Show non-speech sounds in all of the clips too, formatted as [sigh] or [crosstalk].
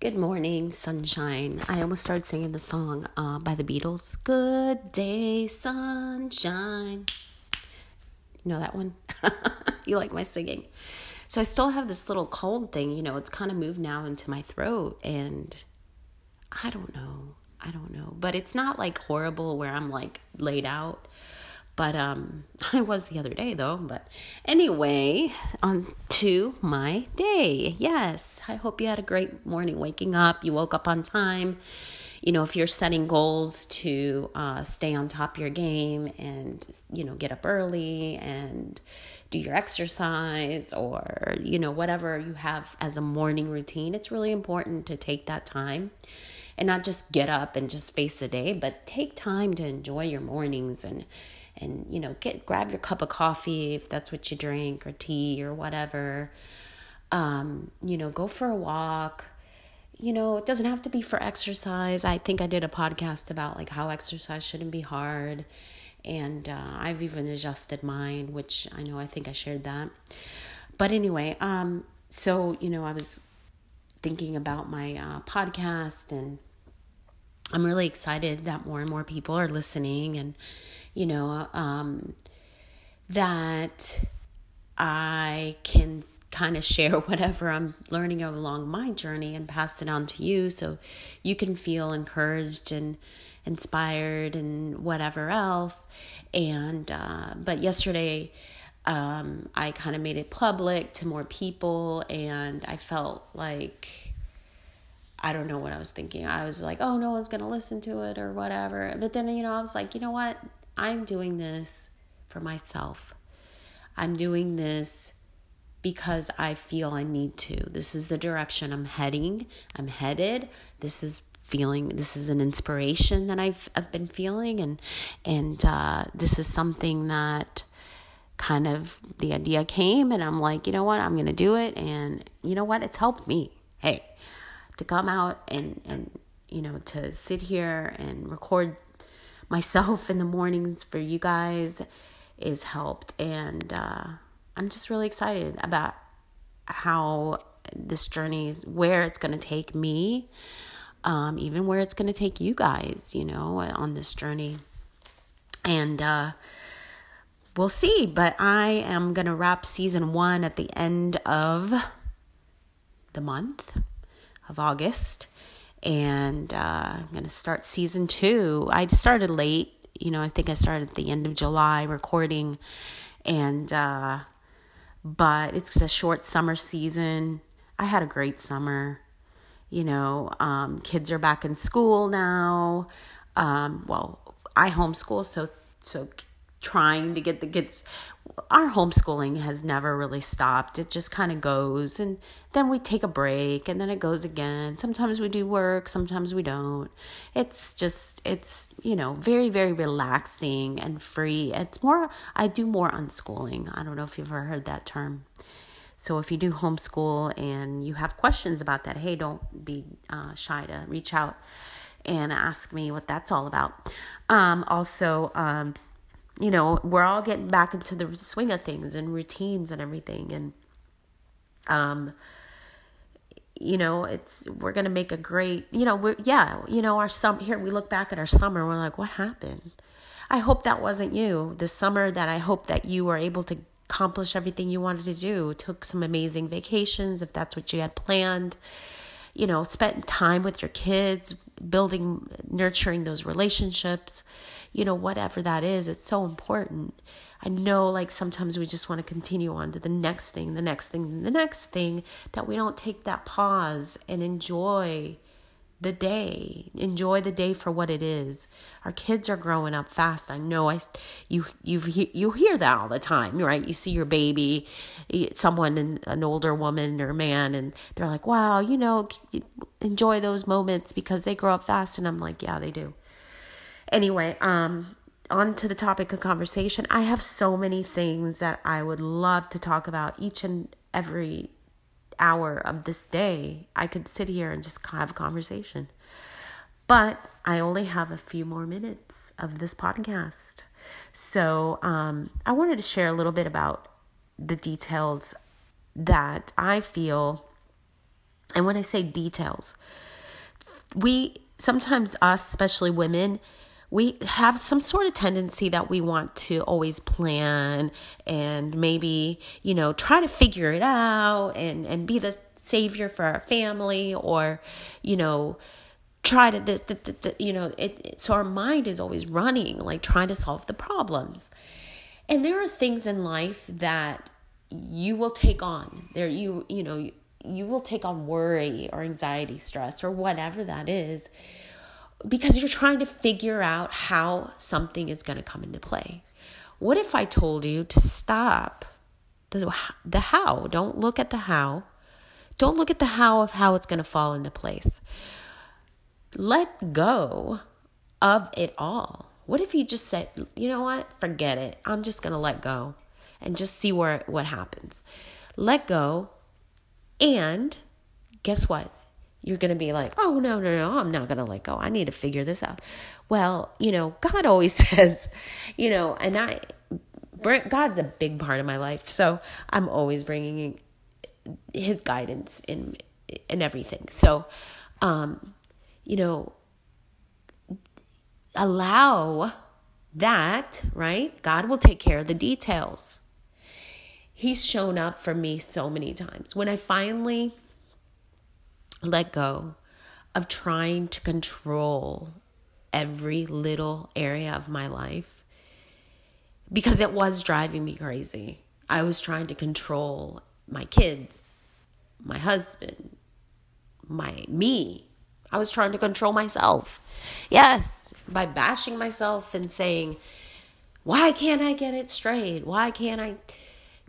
Good morning, sunshine. I almost started singing the song uh, by the Beatles. Good day, sunshine. You know that one? [laughs] you like my singing. So I still have this little cold thing, you know, it's kind of moved now into my throat. And I don't know. I don't know. But it's not like horrible where I'm like laid out. But um [laughs] I was the other day though. But anyway, on to my day. Yes. I hope you had a great morning waking up. You woke up on time. You know, if you're setting goals to uh, stay on top of your game and, you know, get up early and do your exercise or, you know, whatever you have as a morning routine, it's really important to take that time and not just get up and just face the day, but take time to enjoy your mornings and and you know get grab your cup of coffee if that's what you drink or tea or whatever. Um you know go for a walk. You know it doesn't have to be for exercise. I think i did a podcast about like how exercise shouldn't be hard. And uh, i've even adjusted mine which i know i think i shared that. But anyway um so you know i was thinking about my uh, podcast and i'm really excited that more and more people are listening and you know, um, that I can kind of share [laughs] whatever I'm learning along my journey and pass it on to you so you can feel encouraged and inspired and whatever else. And, uh, but yesterday, um, I kind of made it public to more people and I felt like, I don't know what I was thinking. I was like, oh, no one's going to listen to it or whatever. But then, you know, I was like, you know what? I'm doing this for myself. I'm doing this because I feel I need to. This is the direction I'm heading. I'm headed. This is feeling this is an inspiration that I've, I've been feeling and and uh, this is something that kind of the idea came and I'm like, you know what, I'm gonna do it and you know what, it's helped me. Hey, to come out and and you know to sit here and record myself in the mornings for you guys is helped. And uh, I'm just really excited about how this journey is, where it's going to take me, um, even where it's going to take you guys, you know, on this journey. And uh, we'll see. But I am going to wrap season one at the end of the month of August and uh, I'm going to start season two. I started late, you know, I think I started at the end of July recording, and uh, but it's a short summer season. I had a great summer. You know, um, kids are back in school now. Um, well, I homeschool, so so trying to get the kids our homeschooling has never really stopped. It just kind of goes and then we take a break and then it goes again. Sometimes we do work sometimes we don't. It's just it's you know very very relaxing and free. It's more i do more unschooling. I don't know if you've ever heard that term. So if you do homeschool and you have questions about that hey don't be uh, shy to reach out and ask me what that's all about. Um, also um, you know, we're all getting back into the swing of things and routines and everything. And, um, you know, it's, we're going to make a great, you know, we're, yeah, you know, our summer here, we look back at our summer, we're like, what happened? I hope that wasn't you. The summer that I hope that you were able to accomplish everything you wanted to do, took some amazing vacations if that's what you had planned, you know, spent time with your kids, building, nurturing those relationships, you know, whatever that is, it's so important. I know, like, sometimes we just want to continue on to the next thing, the next thing, the next thing, that we don't take that pause and enjoy the day. Enjoy the day for what it is. Our kids are growing up fast. I know. I you you you hear that all the time, right? You see your baby, someone, an older woman or man, and they're like, "Wow, you know, enjoy those moments because they grow up fast." And I'm like, "Yeah, they do." Anyway, um, on to the topic of conversation. I have so many things that I would love to talk about each and every hour of this day, I could sit here and just have a conversation. But I only have a few more minutes of this podcast. So um, I wanted to share a little bit about the details that I feel. And when I say details, we sometimes, us, especially women, we have some sort of tendency that we want to always plan and maybe, you know, try to figure it out and, and be the savior for our family or, you know, try to this, you know, it, it, so our mind is always running, like trying to solve the problems. And there are things in life that you will take on. There, you, you know, you will take on worry or anxiety, stress, or whatever that is because you're trying to figure out how something is going to come into play. What if I told you to stop the, the how? Don't look at the how. Don't look at the how of how it's going to fall into place. Let go of it all. What if you just said, you know what? Forget it. I'm just going to let go and just see where what happens. Let go and guess what? You're going to be like, oh, no, no, no, I'm not going to let go. I need to figure this out. Well, you know, God [laughs] always says, you know, and I, God's a big part of my life. So I'm always bringing his guidance in, in everything. So, um, you know, allow that, right? God will take care of the details. He's shown up for me so many times. When I finally let go of trying to control every little area of my life because it was driving me crazy. I was trying to control my kids, my husband, my me. I was trying to control myself. Yes, by bashing myself and saying, "Why can't I get it straight? Why can't I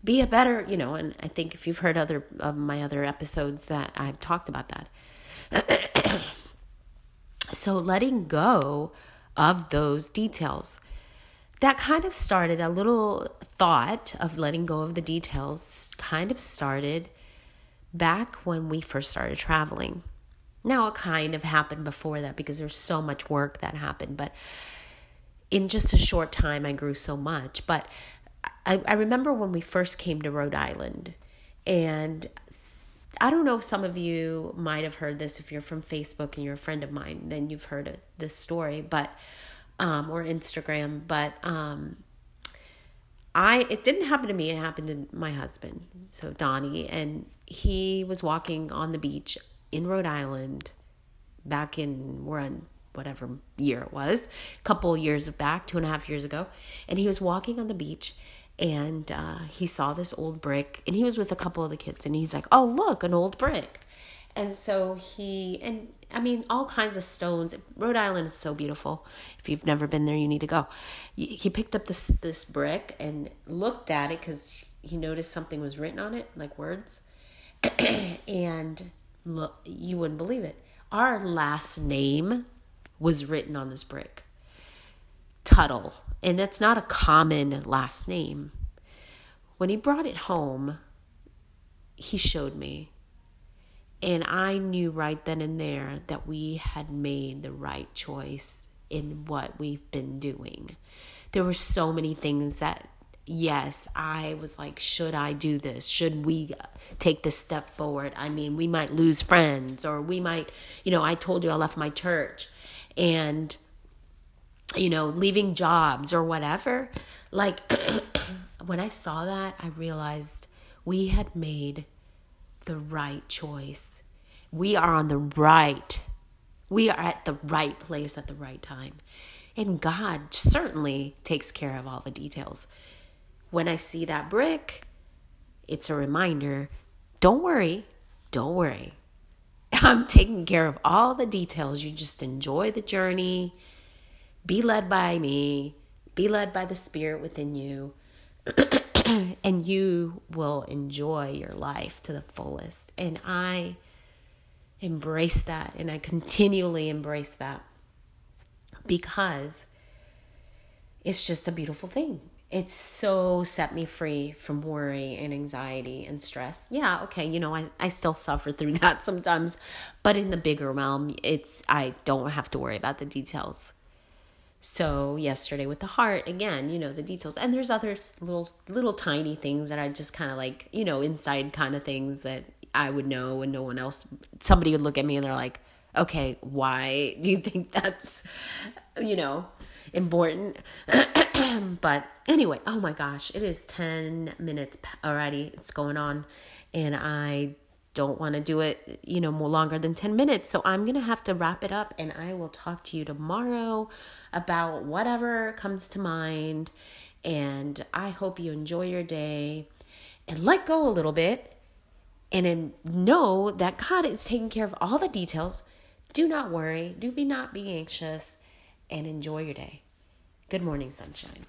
be a better, you know, and I think if you've heard other of my other episodes that I've talked about that. [clears throat] so letting go of those details. That kind of started that little thought of letting go of the details kind of started back when we first started traveling. Now it kind of happened before that because there's so much work that happened, but in just a short time I grew so much. But I, I remember when we first came to Rhode Island, and I don't know if some of you might have heard this if you're from Facebook and you're a friend of mine, then you've heard this story, but um, or Instagram, but um, I it didn't happen to me. It happened to my husband, so Donnie, and he was walking on the beach in Rhode Island back in we're whatever year it was, a couple years back, two and a half years ago, and he was walking on the beach and uh, he saw this old brick and he was with a couple of the kids and he's like oh look an old brick. And so he and i mean all kinds of stones. Rhode island is so beautiful. If you've never been there you need to go. He picked up this this brick and looked at it because he noticed something was written on it like words. [clears throat] And look you wouldn't believe it. Our last name was written on this brick tuttle and that's not a common last name. When he brought it home, he showed me. And I knew right then and there that we had made the right choice in what we've been doing. There were so many things that, yes, I was like, should I do this? Should we take this step forward? I mean, we might lose friends, or we might, you know, I told you I left my church. And you know, leaving jobs or whatever. Like, [clears throat] when I saw that, I realized we had made the right choice. We are on the right, we are at the right place at the right time. And God certainly takes care of all the details. When I see that brick, it's a reminder don't worry, don't worry. I'm taking care of all the details. You just enjoy the journey. Be led by me. Be led by the spirit within you. [clears throat] and you will enjoy your life to the fullest. And I embrace that and I continually embrace that because it's just a beautiful thing. It's so set me free from worry and anxiety and stress. Yeah, okay, you know, I, I still suffer through [laughs] that sometimes, but in the bigger realm, it's I don't have to worry about the details. So yesterday with the heart, again, you know, the details. And there's other little little tiny things that I just kind of like, you know, inside kind of things that I would know and no one else somebody would look at me and they're like, "Okay, why do you [laughs] think that's you know, important. [clears throat] but anyway, oh my gosh, it is 10 minutes already. It's going on. And I don't want to do it, you know, more longer than 10 minutes. So I'm going to have to wrap it up and I will talk to you tomorrow about whatever comes to mind. And I hope you enjoy your day and let go a little bit and then know that God is taking care of all the details. Do not worry. Do be not be anxious and enjoy your day. Good morning, sunshine.